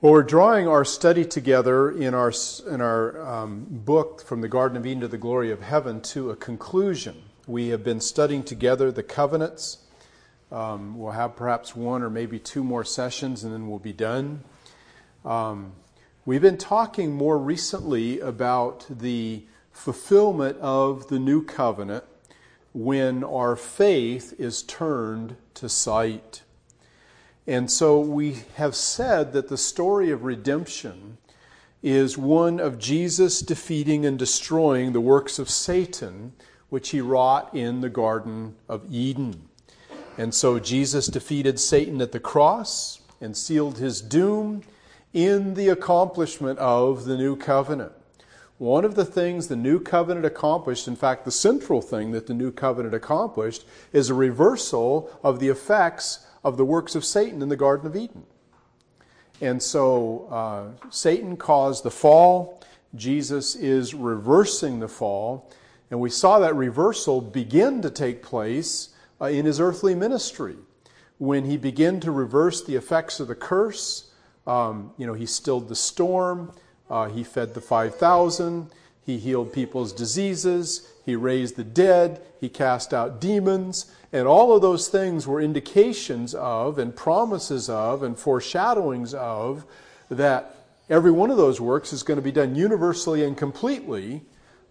Well, we're drawing our study together in our, in our um, book, From the Garden of Eden to the Glory of Heaven, to a conclusion. We have been studying together the covenants. Um, we'll have perhaps one or maybe two more sessions and then we'll be done. Um, we've been talking more recently about the fulfillment of the new covenant when our faith is turned to sight. And so we have said that the story of redemption is one of Jesus defeating and destroying the works of Satan, which he wrought in the Garden of Eden. And so Jesus defeated Satan at the cross and sealed his doom in the accomplishment of the new covenant. One of the things the new covenant accomplished, in fact, the central thing that the new covenant accomplished, is a reversal of the effects of the works of Satan in the Garden of Eden. And so uh, Satan caused the fall. Jesus is reversing the fall. And we saw that reversal begin to take place uh, in his earthly ministry. When he began to reverse the effects of the curse, um, you know, he stilled the storm, uh, he fed the 5,000, he healed people's diseases, he raised the dead, he cast out demons, and all of those things were indications of, and promises of, and foreshadowings of that every one of those works is going to be done universally and completely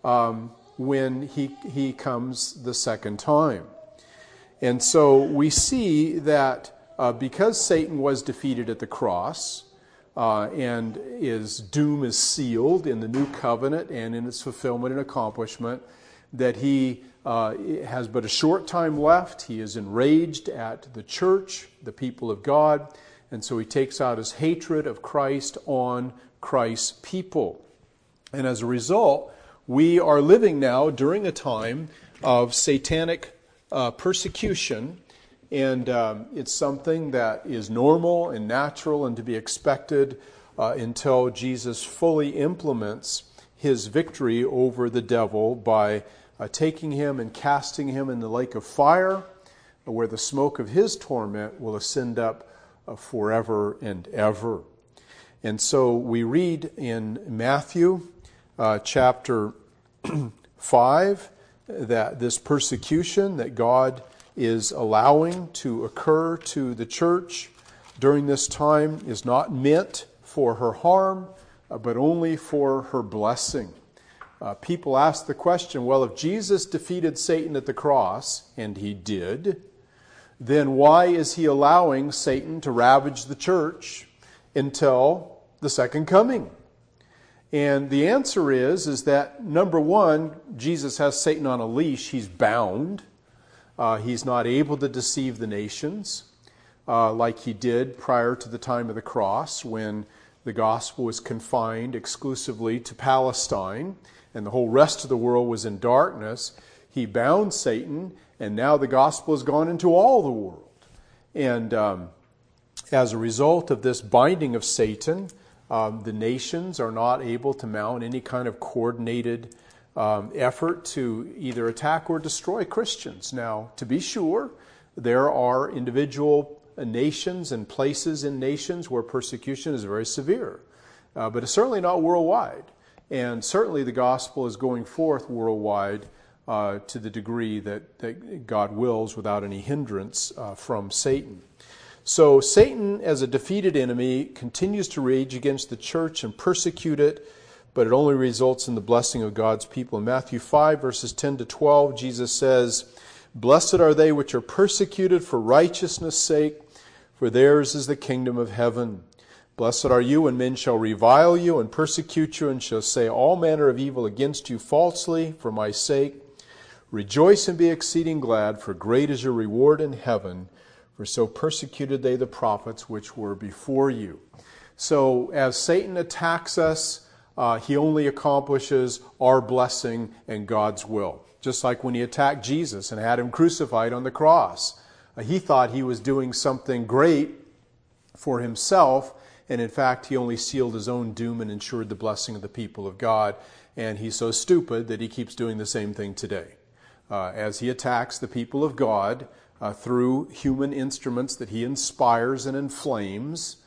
um, when he, he comes the second time. And so we see that uh, because Satan was defeated at the cross, uh, and his doom is sealed in the new covenant and in its fulfillment and accomplishment, that he uh, has but a short time left. He is enraged at the church, the people of God, and so he takes out his hatred of Christ on Christ's people. And as a result, we are living now during a time of satanic uh, persecution, and um, it's something that is normal and natural and to be expected uh, until Jesus fully implements his victory over the devil by uh, taking him and casting him in the lake of fire, where the smoke of his torment will ascend up uh, forever and ever. And so we read in Matthew uh, chapter 5 that this persecution that God is allowing to occur to the church during this time is not meant for her harm, uh, but only for her blessing. Uh, people ask the question well, if Jesus defeated Satan at the cross, and he did, then why is he allowing Satan to ravage the church until the second coming? And the answer is, is that number one, Jesus has Satan on a leash. He's bound. Uh, he's not able to deceive the nations uh, like he did prior to the time of the cross when the gospel was confined exclusively to Palestine and the whole rest of the world was in darkness, he bound Satan, and now the gospel has gone into all the world. And um, as a result of this binding of Satan, um, the nations are not able to mount any kind of coordinated um, effort to either attack or destroy Christians. Now, to be sure, there are individual nations and places in nations where persecution is very severe, uh, but it's certainly not worldwide. And certainly the gospel is going forth worldwide uh, to the degree that, that, God wills without any hindrance uh, from Satan. So Satan, as a defeated enemy, continues to rage against the church and persecute it, but it only results in the blessing of God's people. In Matthew 5, verses 10 to 12, Jesus says, Blessed are they which are persecuted for righteousness' sake, for theirs is the kingdom of heaven. Blessed are you when men shall revile you and persecute you and shall say all manner of evil against you falsely for my sake. Rejoice and be exceeding glad, for great is your reward in heaven, for so persecuted they the prophets which were before you. So as Satan attacks us, uh, he only accomplishes our blessing and God's will. Just like when he attacked Jesus and had him crucified on the cross. Uh, he thought he was doing something great for himself, and in fact, he only sealed his own doom and ensured the blessing of the people of God. And he's so stupid that he keeps doing the same thing today. Uh, as he attacks the people of God uh, through human instruments that he inspires and inflames,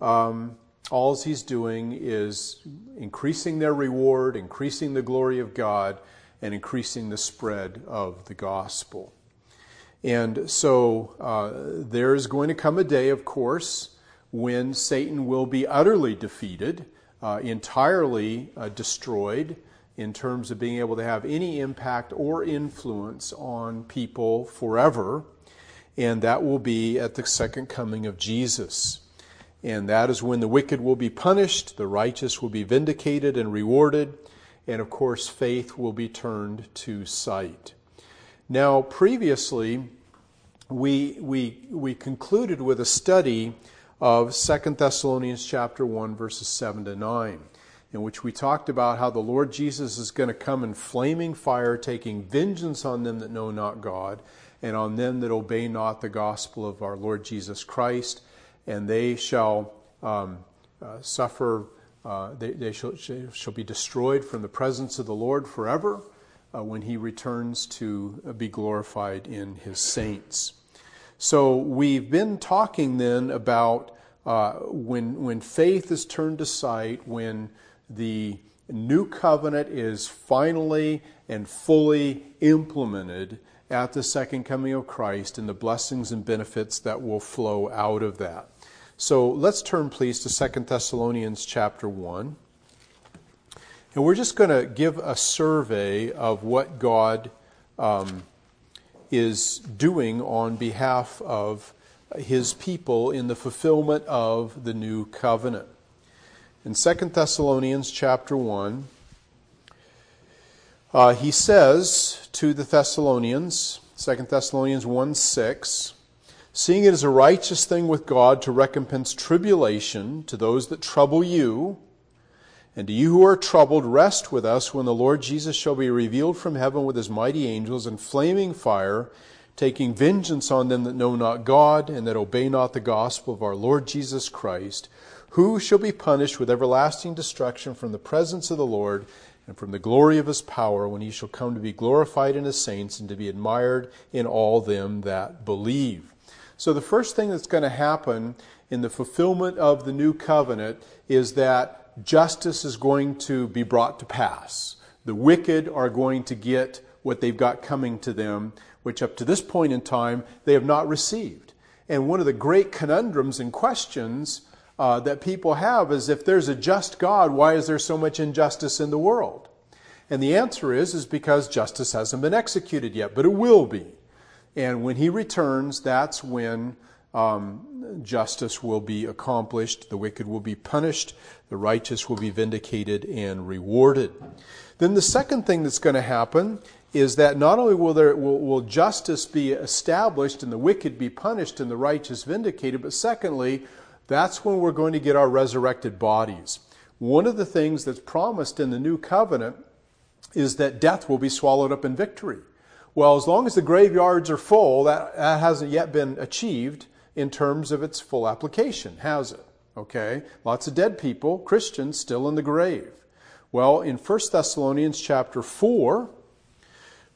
um, all he's doing is increasing their reward, increasing the glory of God, and increasing the spread of the gospel. And so uh, there is going to come a day, of course, when Satan will be utterly defeated, uh, entirely uh, destroyed in terms of being able to have any impact or influence on people forever. And that will be at the second coming of Jesus. And that is when the wicked will be punished, the righteous will be vindicated and rewarded, and of course, faith will be turned to sight. Now, previously, we, we, we concluded with a study of 2 Thessalonians chapter 1, verses 7 to 9, in which we talked about how the Lord Jesus is going to come in flaming fire, taking vengeance on them that know not God, and on them that obey not the gospel of our Lord Jesus Christ, and they shall um, uh, suffer, uh, they, they shall, shall be destroyed from the presence of the Lord forever uh, when he returns to uh, be glorified in his saints. So we've been talking then about uh, when, when faith is turned to sight, when the new covenant is finally and fully implemented at the second coming of Christ and the blessings and benefits that will flow out of that. So let's turn please to 2 Thessalonians chapter 1. And we're just going to give a survey of what God um, is doing on behalf of his people in the fulfillment of the new covenant. In 2 Thessalonians chapter 1, uh, he says to the Thessalonians, 2 Thessalonians 1 6, seeing it is a righteous thing with God to recompense tribulation to those that trouble you and to you who are troubled, rest with us when the Lord Jesus shall be revealed from heaven with his mighty angels in flaming fire, taking vengeance on them that know not God and that obey not the gospel of our Lord Jesus Christ, who shall be punished with everlasting destruction from the presence of the Lord and from the glory of his power when he shall come to be glorified in his saints and to be admired in all them that believe. So the first thing that's going to happen in the fulfillment of the new covenant is that justice is going to be brought to pass. The wicked are going to get what they've got coming to them, which up to this point in time they have not received. And one of the great conundrums and questions uh, that people have is if there's a just God, why is there so much injustice in the world? And the answer is, is because justice hasn't been executed yet, but it will be. And when he returns, that's when um, justice will be accomplished, the wicked will be punished, the righteous will be vindicated and rewarded. Then the second thing that's going to happen is that not only will, there, will, will justice be established and the wicked be punished and the righteous vindicated, but secondly, that's when we're going to get our resurrected bodies. One of the things that's promised in the new covenant is that death will be swallowed up in victory. Well, as long as the graveyards are full, that, that hasn't yet been achieved in terms of its full application, has it? Okay? Lots of dead people, Christians, still in the grave. Well, in 1 Thessalonians chapter 4,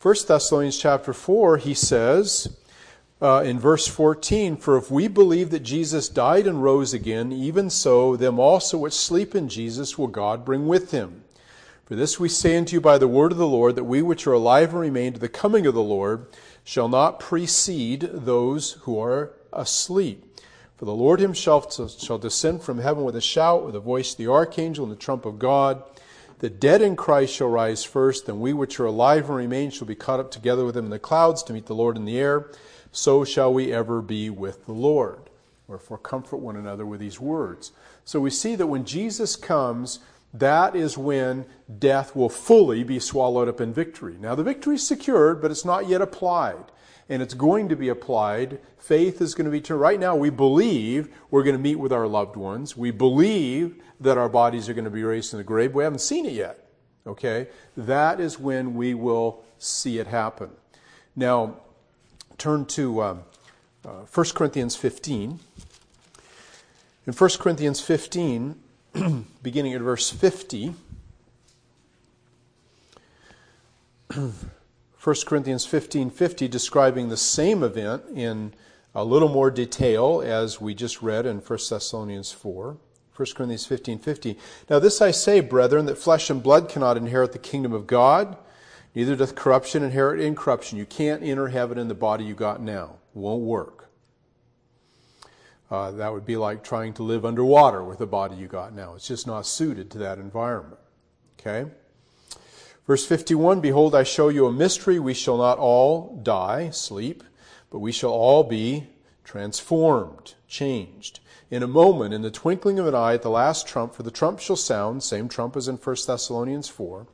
1 Thessalonians chapter 4, he says uh, in verse 14, For if we believe that Jesus died and rose again, even so, them also which sleep in Jesus will God bring with him. For this we say unto you by the word of the Lord, that we which are alive and remain to the coming of the Lord shall not precede those who are asleep. For the Lord himself shall descend from heaven with a shout, with the voice of the archangel, and the trump of God. The dead in Christ shall rise first, then we which are alive and remain shall be caught up together with them in the clouds to meet the Lord in the air. So shall we ever be with the Lord. Wherefore, comfort one another with these words. So we see that when Jesus comes, that is when death will fully be swallowed up in victory. Now, the victory is secured, but it's not yet applied and it's going to be applied. Faith is going to be turned. Right now, we believe we're going to meet with our loved ones. We believe that our bodies are going to be raised in the grave. We haven't seen it yet. Okay? That is when we will see it happen. Now, turn to um, uh, 1 Corinthians 15. In 1 Corinthians 15, beginning at verse 50, 1 Corinthians 15:50 describing the same event in a little more detail as we just read in 1 Thessalonians 4. 1 Corinthians 15 50. Now, this I say, brethren, that flesh and blood cannot inherit the kingdom of God, neither doth corruption inherit incorruption. You can't enter heaven in the body you got now. Won't work. Uh, that would be like trying to live underwater with the body you got now. It's just not suited to that environment. Okay? Verse 51 Behold, I show you a mystery. We shall not all die, sleep, but we shall all be transformed, changed. In a moment, in the twinkling of an eye, at the last trump, for the trump shall sound, same trump as in 1 Thessalonians 4.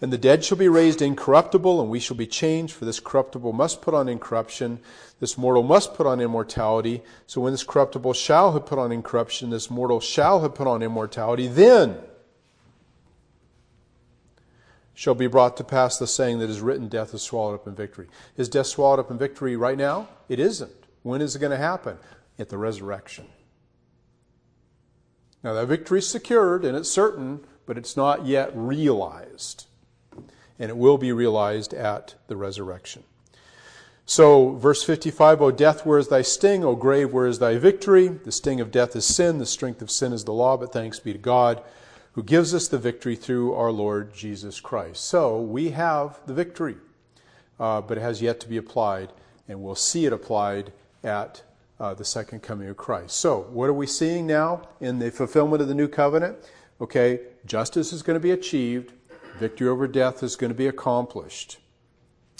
And the dead shall be raised incorruptible, and we shall be changed, for this corruptible must put on incorruption, this mortal must put on immortality. So when this corruptible shall have put on incorruption, this mortal shall have put on immortality, then shall be brought to pass the saying that is written, Death is swallowed up in victory. Is death swallowed up in victory right now? It isn't. When is it going to happen? At the resurrection. Now, that victory is secured and it's certain, but it's not yet realized. And it will be realized at the resurrection. So, verse 55 O death, where is thy sting? O grave, where is thy victory? The sting of death is sin, the strength of sin is the law, but thanks be to God who gives us the victory through our Lord Jesus Christ. So, we have the victory, uh, but it has yet to be applied, and we'll see it applied at uh, the second coming of Christ. So, what are we seeing now in the fulfillment of the new covenant? Okay, justice is going to be achieved, victory over death is going to be accomplished.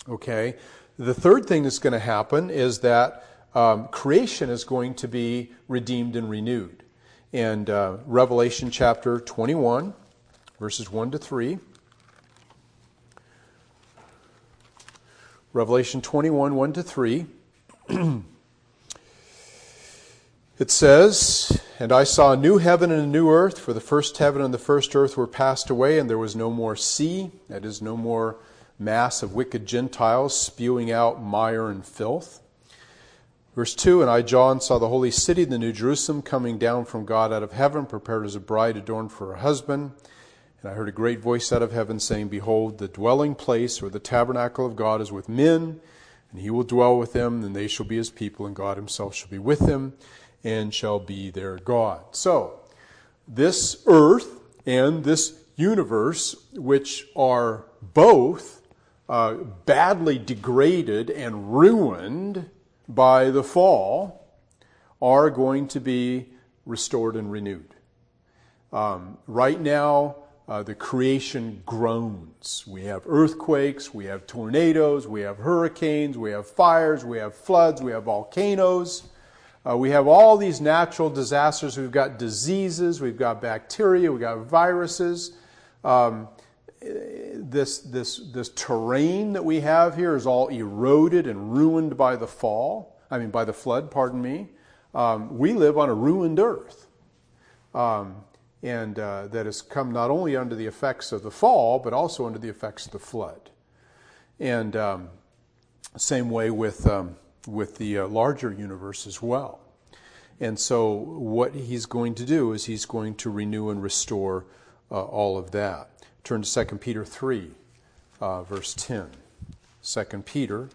Okay, the third thing that's going to happen is that um, creation is going to be redeemed and renewed. And uh, Revelation chapter 21, verses 1 to 3. Revelation 21, 1 to 3. It says, And I saw a new heaven and a new earth, for the first heaven and the first earth were passed away, and there was no more sea, that is, no more mass of wicked Gentiles spewing out mire and filth. Verse 2 And I, John, saw the holy city, the new Jerusalem, coming down from God out of heaven, prepared as a bride adorned for her husband. And I heard a great voice out of heaven saying, Behold, the dwelling place or the tabernacle of God is with men, and he will dwell with them, and they shall be his people, and God himself shall be with them and shall be their God. So, this earth and this universe, which are both uh, badly degraded and ruined by the fall, are going to be restored and renewed. Um, right now, uh, the creation groans. We have earthquakes, we have tornadoes, we have hurricanes, we have fires, we have floods, we have volcanoes. Uh, we have all these natural disasters. We've got diseases, we've got bacteria, we've got viruses. Um, this, this, this terrain that we have here is all eroded and ruined by the fall. I mean, by the flood, pardon me. Um, we live on a ruined earth. Um, and uh, that has come not only under the effects of the fall, but also under the effects of the flood. And um, same way with um, with the uh, larger universe as well. And so, what he's going to do is he's going to renew and restore uh, all of that. Turn to 2 Peter 3, uh, verse 10. 2 Peter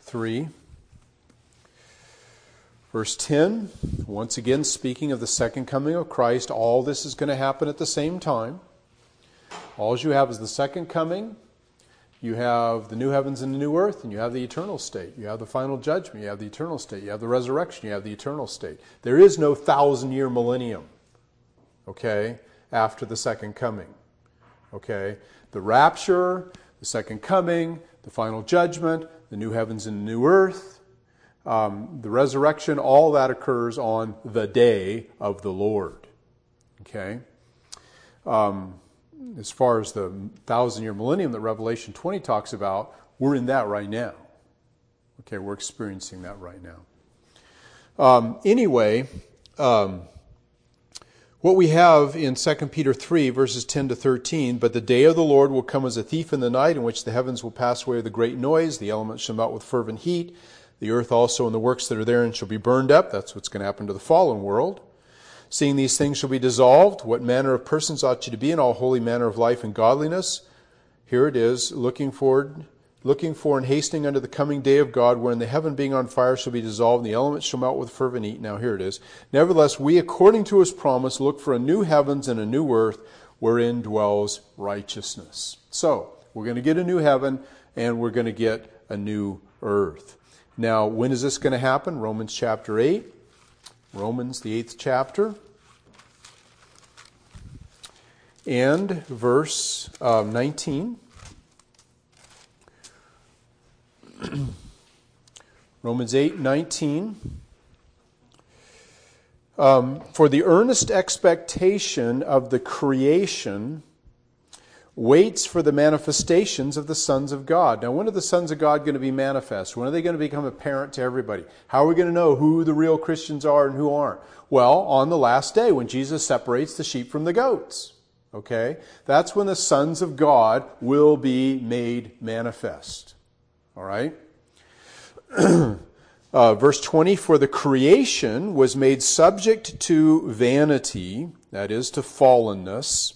3, verse 10. Once again, speaking of the second coming of Christ, all this is going to happen at the same time. All you have is the second coming you have the new heavens and the new earth, and you have the eternal state. You have the final judgment. You have the eternal state. You have the resurrection. You have the eternal state. There is no thousand year millennium, okay, after the second coming. Okay? The rapture, the second coming, the final judgment, the new heavens and the new earth, um, the resurrection, all that occurs on the day of the Lord. Okay? Um, as far as the thousand year millennium that Revelation 20 talks about, we're in that right now. Okay, we're experiencing that right now. Um, anyway, um, what we have in 2 Peter 3, verses 10 to 13, but the day of the Lord will come as a thief in the night, in which the heavens will pass away with a great noise, the elements shall melt with fervent heat, the earth also and the works that are therein shall be burned up. That's what's going to happen to the fallen world. Seeing these things shall be dissolved, what manner of persons ought you to be in all holy manner of life and godliness? Here it is, looking forward looking for and hastening unto the coming day of God, wherein the heaven being on fire shall be dissolved, and the elements shall melt with fervent heat. Now here it is. Nevertheless, we, according to his promise, look for a new heavens and a new earth, wherein dwells righteousness. So, we're going to get a new heaven, and we're going to get a new earth. Now, when is this going to happen? Romans chapter 8. Romans, the eighth chapter. And verse uh, 19. Romans 8 19. Um, for the earnest expectation of the creation waits for the manifestations of the sons of God. Now, when are the sons of God going to be manifest? When are they going to become apparent to everybody? How are we going to know who the real Christians are and who aren't? Well, on the last day when Jesus separates the sheep from the goats. Okay? That's when the sons of God will be made manifest. All right? uh, verse 20 For the creation was made subject to vanity, that is, to fallenness,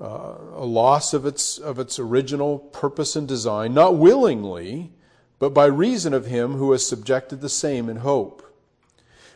uh, a loss of its, of its original purpose and design, not willingly, but by reason of him who has subjected the same in hope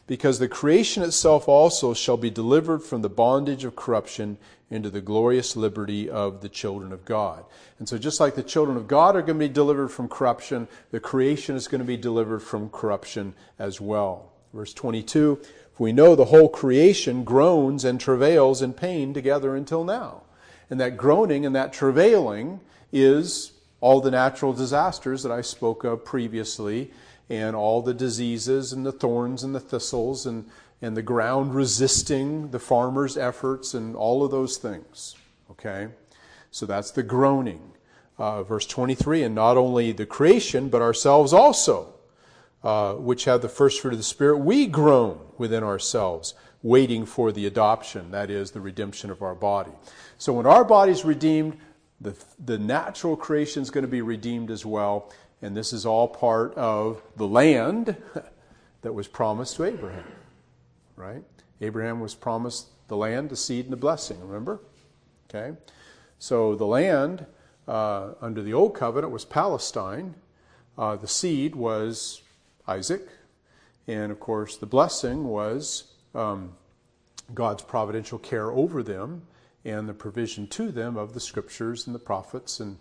because the creation itself also shall be delivered from the bondage of corruption into the glorious liberty of the children of God. And so, just like the children of God are going to be delivered from corruption, the creation is going to be delivered from corruption as well. Verse 22 For we know the whole creation groans and travails in pain together until now. And that groaning and that travailing is all the natural disasters that I spoke of previously and all the diseases and the thorns and the thistles and, and the ground resisting the farmer's efforts and all of those things. Okay? So that's the groaning. Uh, verse 23 and not only the creation, but ourselves also, uh, which have the first fruit of the Spirit, we groan within ourselves, waiting for the adoption, that is, the redemption of our body. So when our body is redeemed, the, the natural creation is going to be redeemed as well. And this is all part of the land that was promised to Abraham, right? Abraham was promised the land, the seed, and the blessing, remember? Okay? So the land uh, under the old covenant was Palestine, uh, the seed was Isaac, and of course the blessing was um, God's providential care over them and the provision to them of the scriptures and the prophets and,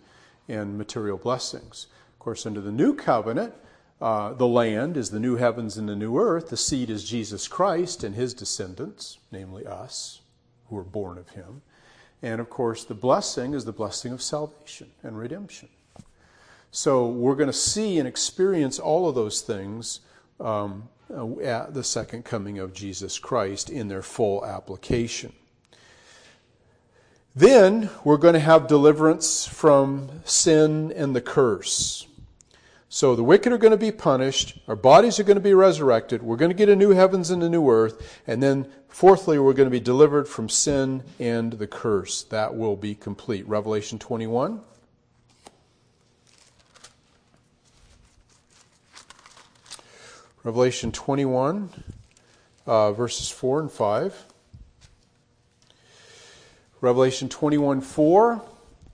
and material blessings. Of course, under the new covenant, uh, the land is the new heavens and the new earth. The seed is Jesus Christ and his descendants, namely us, who are born of him. And of course, the blessing is the blessing of salvation and redemption. So we're going to see and experience all of those things um, at the second coming of Jesus Christ in their full application. Then we're going to have deliverance from sin and the curse. So the wicked are going to be punished, our bodies are going to be resurrected, we're going to get a new heavens and a new earth, and then fourthly, we're going to be delivered from sin and the curse. That will be complete. Revelation 21. Revelation 21, uh, verses 4 and 5. Revelation 21 4.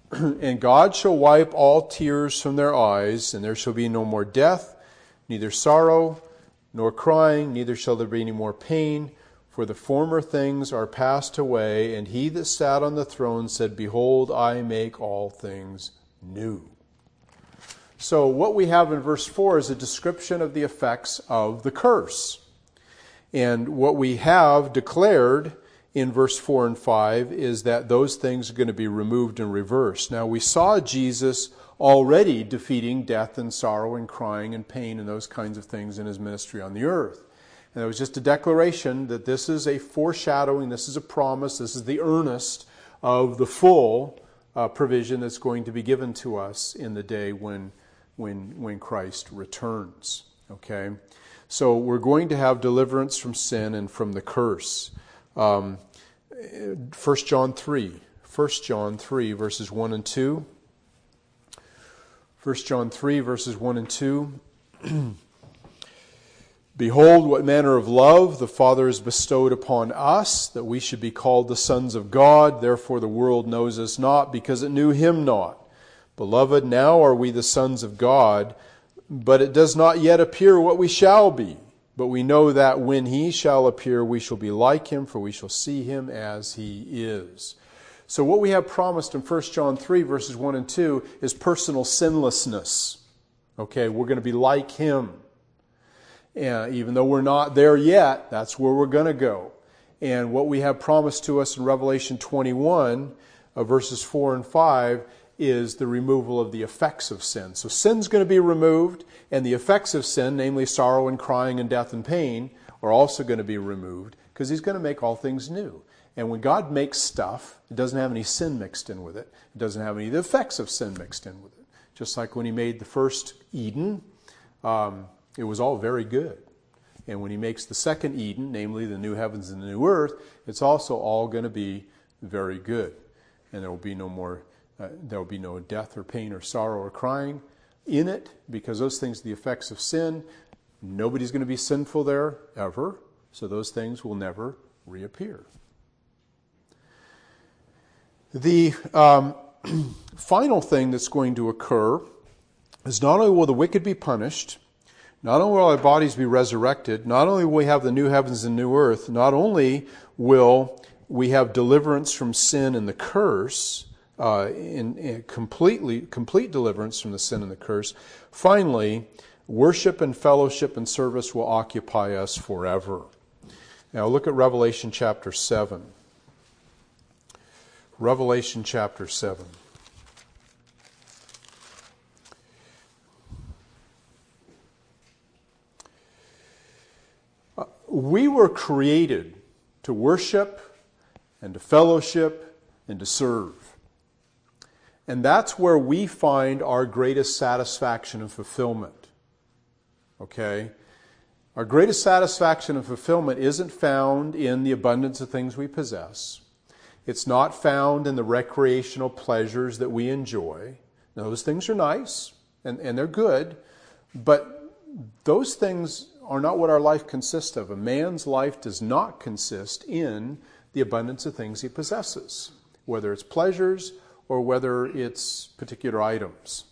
and God shall wipe all tears from their eyes, and there shall be no more death, neither sorrow, nor crying, neither shall there be any more pain, for the former things are passed away. And he that sat on the throne said, Behold, I make all things new. So, what we have in verse 4 is a description of the effects of the curse. And what we have declared in verse 4 and 5 is that those things are going to be removed and reversed. Now, we saw Jesus already defeating death and sorrow and crying and pain and those kinds of things in his ministry on the earth. And it was just a declaration that this is a foreshadowing, this is a promise, this is the earnest of the full uh, provision that's going to be given to us in the day when, when, when Christ returns. Okay? So we're going to have deliverance from sin and from the curse. Um, 1 John 3. 1 John 3, verses 1 and 2. 1 John 3, verses 1 and 2. Behold, what manner of love the Father has bestowed upon us, that we should be called the sons of God. Therefore, the world knows us not, because it knew him not. Beloved, now are we the sons of God, but it does not yet appear what we shall be. But we know that when he shall appear, we shall be like him, for we shall see him as he is. So, what we have promised in 1 John 3, verses 1 and 2, is personal sinlessness. Okay, we're going to be like him. And even though we're not there yet, that's where we're going to go. And what we have promised to us in Revelation 21, uh, verses 4 and 5, is the removal of the effects of sin. So sin's going to be removed, and the effects of sin, namely sorrow and crying and death and pain, are also going to be removed because he's going to make all things new. And when God makes stuff, it doesn't have any sin mixed in with it. It doesn't have any of the effects of sin mixed in with it. Just like when he made the first Eden, um, it was all very good. And when he makes the second Eden, namely the new heavens and the new earth, it's also all going to be very good. And there will be no more uh, there will be no death or pain or sorrow or crying in it because those things are the effects of sin. Nobody's going to be sinful there ever, so those things will never reappear. The um, final thing that's going to occur is not only will the wicked be punished, not only will our bodies be resurrected, not only will we have the new heavens and new earth, not only will we have deliverance from sin and the curse, uh, in, in completely complete deliverance from the sin and the curse. Finally, worship and fellowship and service will occupy us forever. Now look at Revelation chapter 7. Revelation chapter 7. Uh, we were created to worship and to fellowship and to serve. And that's where we find our greatest satisfaction and fulfillment. Okay? Our greatest satisfaction and fulfillment isn't found in the abundance of things we possess. It's not found in the recreational pleasures that we enjoy. Now, those things are nice and, and they're good, but those things are not what our life consists of. A man's life does not consist in the abundance of things he possesses, whether it's pleasures or whether it's particular items.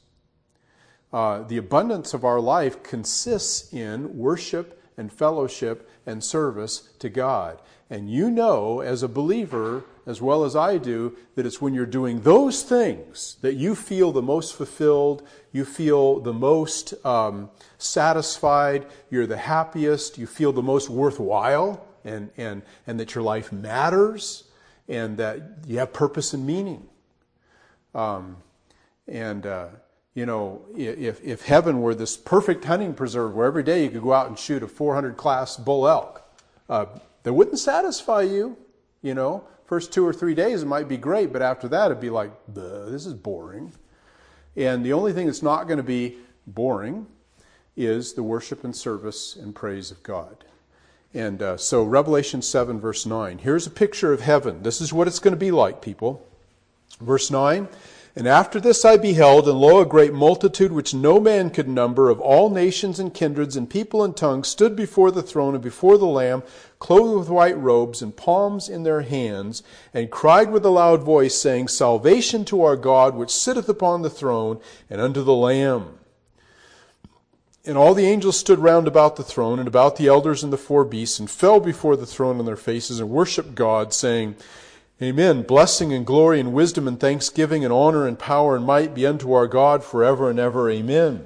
Uh, the abundance of our life consists in worship and fellowship and service to God. And you know, as a believer, as well as I do, that it's when you're doing those things that you feel the most fulfilled, you feel the most um, satisfied, you're the happiest, you feel the most worthwhile, and, and, and that your life matters, and that you have purpose and meaning. Um, and, uh, you know, if, if heaven were this perfect hunting preserve where every day you could go out and shoot a 400 class bull elk, uh, that wouldn't satisfy you, you know. First two or three days it might be great, but after that it'd be like, this is boring. And the only thing that's not going to be boring is the worship and service and praise of God. And uh, so, Revelation 7, verse 9. Here's a picture of heaven. This is what it's going to be like, people. Verse 9 And after this I beheld, and lo, a great multitude which no man could number, of all nations and kindreds and people and tongues, stood before the throne and before the Lamb, clothed with white robes and palms in their hands, and cried with a loud voice, saying, Salvation to our God, which sitteth upon the throne, and unto the Lamb. And all the angels stood round about the throne, and about the elders and the four beasts, and fell before the throne on their faces, and worshipped God, saying, Amen. Blessing and glory and wisdom and thanksgiving and honor and power and might be unto our God forever and ever. Amen.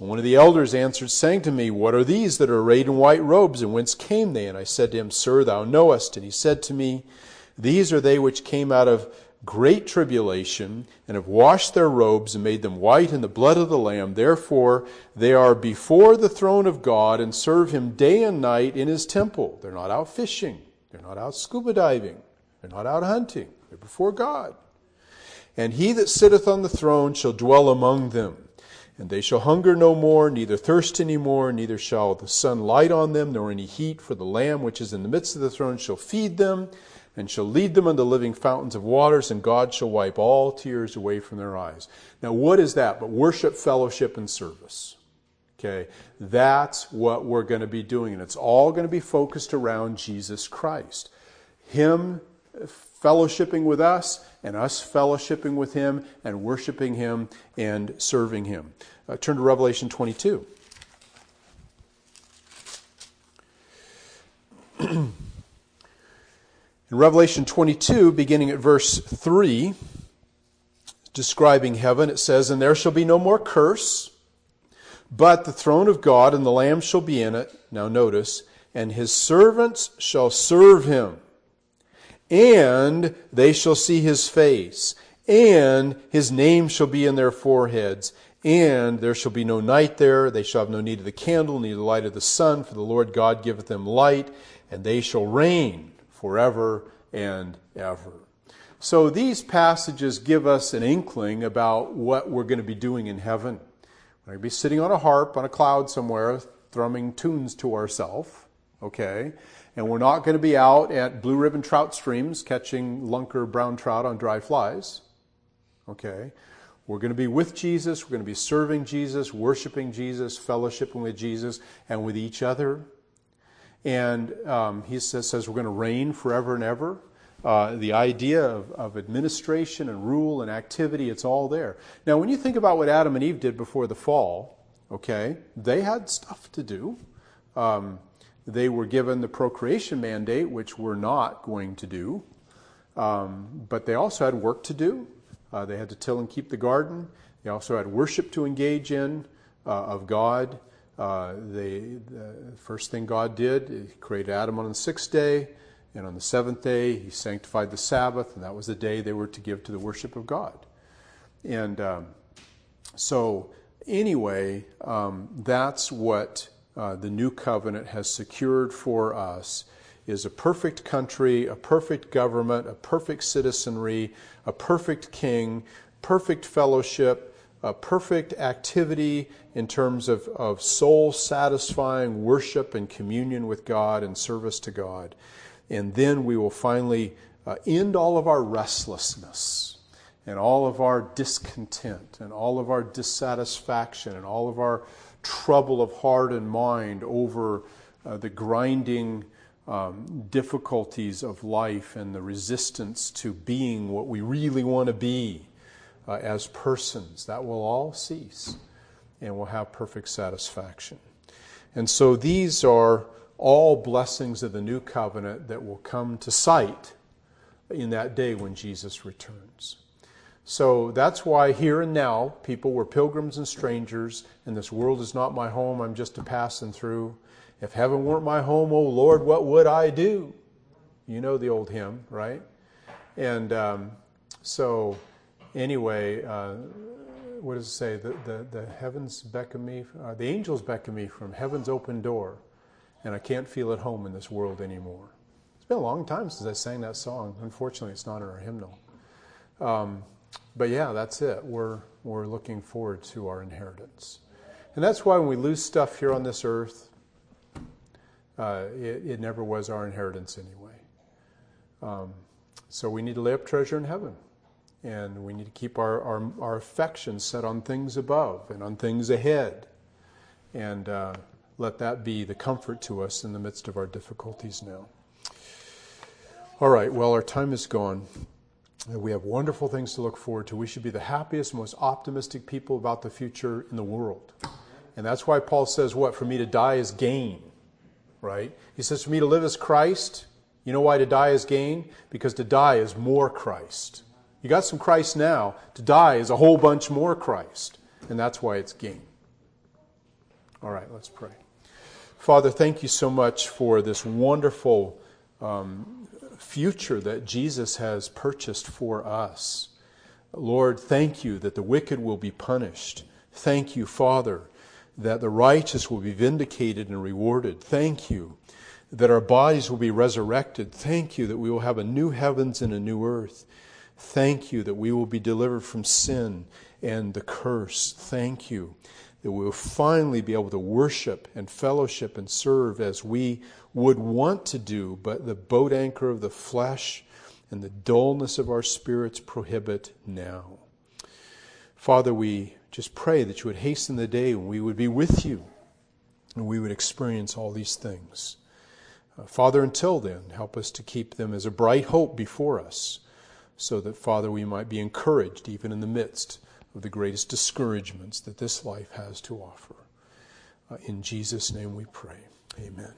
And one of the elders answered, saying to me, What are these that are arrayed in white robes, and whence came they? And I said to him, Sir, thou knowest. And he said to me, These are they which came out of great tribulation, and have washed their robes and made them white in the blood of the Lamb. Therefore, they are before the throne of God and serve him day and night in his temple. They're not out fishing. They're not out scuba diving. They're not out hunting, they're before God. And he that sitteth on the throne shall dwell among them. And they shall hunger no more, neither thirst any more, neither shall the sun light on them, nor any heat, for the Lamb which is in the midst of the throne shall feed them, and shall lead them unto living fountains of waters, and God shall wipe all tears away from their eyes. Now, what is that but worship, fellowship, and service? Okay, that's what we're going to be doing, and it's all going to be focused around Jesus Christ. Him fellowshipping with us and us fellowshipping with him and worshiping him and serving him. Uh, turn to Revelation 22. In Revelation 22, beginning at verse 3, describing heaven, it says, And there shall be no more curse, but the throne of God and the Lamb shall be in it. Now notice, and his servants shall serve him, and they shall see his face, and his name shall be in their foreheads. And there shall be no night there. They shall have no need of the candle, neither the light of the sun, for the Lord God giveth them light, and they shall reign forever and ever. So these passages give us an inkling about what we're going to be doing in heaven. We're going to be sitting on a harp on a cloud somewhere, thrumming tunes to ourselves, okay? And we're not going to be out at blue ribbon trout streams catching lunker brown trout on dry flies, okay? We're going to be with Jesus, we're going to be serving Jesus, worshiping Jesus, fellowshipping with Jesus, and with each other. And um, he says, says we're going to reign forever and ever. Uh, the idea of, of, administration and rule and activity, it's all there. Now, when you think about what Adam and Eve did before the fall, okay, they had stuff to do. Um, they were given the procreation mandate, which we're not going to do. Um, but they also had work to do. Uh, they had to till and keep the garden. They also had worship to engage in uh, of God. Uh, they, the first thing God did, He created Adam on the sixth day. And on the seventh day, he sanctified the Sabbath, and that was the day they were to give to the worship of God. And um, so, anyway, um, that's what uh, the new covenant has secured for us is a perfect country, a perfect government, a perfect citizenry, a perfect king, perfect fellowship, a perfect activity in terms of, of soul satisfying worship and communion with God and service to God. And then we will finally uh, end all of our restlessness and all of our discontent and all of our dissatisfaction and all of our trouble of heart and mind over uh, the grinding um, difficulties of life and the resistance to being what we really want to be uh, as persons. That will all cease and we'll have perfect satisfaction. And so these are all blessings of the new covenant that will come to sight in that day when Jesus returns. So that's why here and now people were pilgrims and strangers, and this world is not my home, I'm just a passing through. If heaven weren't my home, oh Lord, what would I do? You know the old hymn, right? And um, so, anyway, uh, what does it say? The, the, the heavens beckon me, uh, the angels beckon me from heaven's open door and I can't feel at home in this world anymore. It's been a long time since I sang that song. Unfortunately, it's not in our hymnal. Um, but yeah, that's it. We're, we're looking forward to our inheritance. And that's why when we lose stuff here on this earth, uh, it, it, never was our inheritance anyway. Um, so we need to lay up treasure in heaven. And we need to keep our, our, our affection set on things above and on things ahead. And uh, let that be the comfort to us in the midst of our difficulties now. All right, well, our time is gone. We have wonderful things to look forward to. We should be the happiest, most optimistic people about the future in the world. And that's why Paul says, What? For me to die is gain, right? He says, For me to live is Christ. You know why to die is gain? Because to die is more Christ. You got some Christ now. To die is a whole bunch more Christ. And that's why it's gain. All right, let's pray. Father, thank you so much for this wonderful um, future that Jesus has purchased for us. Lord, thank you that the wicked will be punished. Thank you, Father, that the righteous will be vindicated and rewarded. Thank you that our bodies will be resurrected. Thank you that we will have a new heavens and a new earth. Thank you that we will be delivered from sin and the curse. Thank you that we will finally be able to worship and fellowship and serve as we would want to do, but the boat anchor of the flesh and the dullness of our spirits prohibit now. Father, we just pray that you would hasten the day when we would be with you and we would experience all these things. Uh, Father, until then, help us to keep them as a bright hope before us, so that, Father, we might be encouraged even in the midst of the greatest discouragements that this life has to offer. Uh, in Jesus' name we pray. Amen.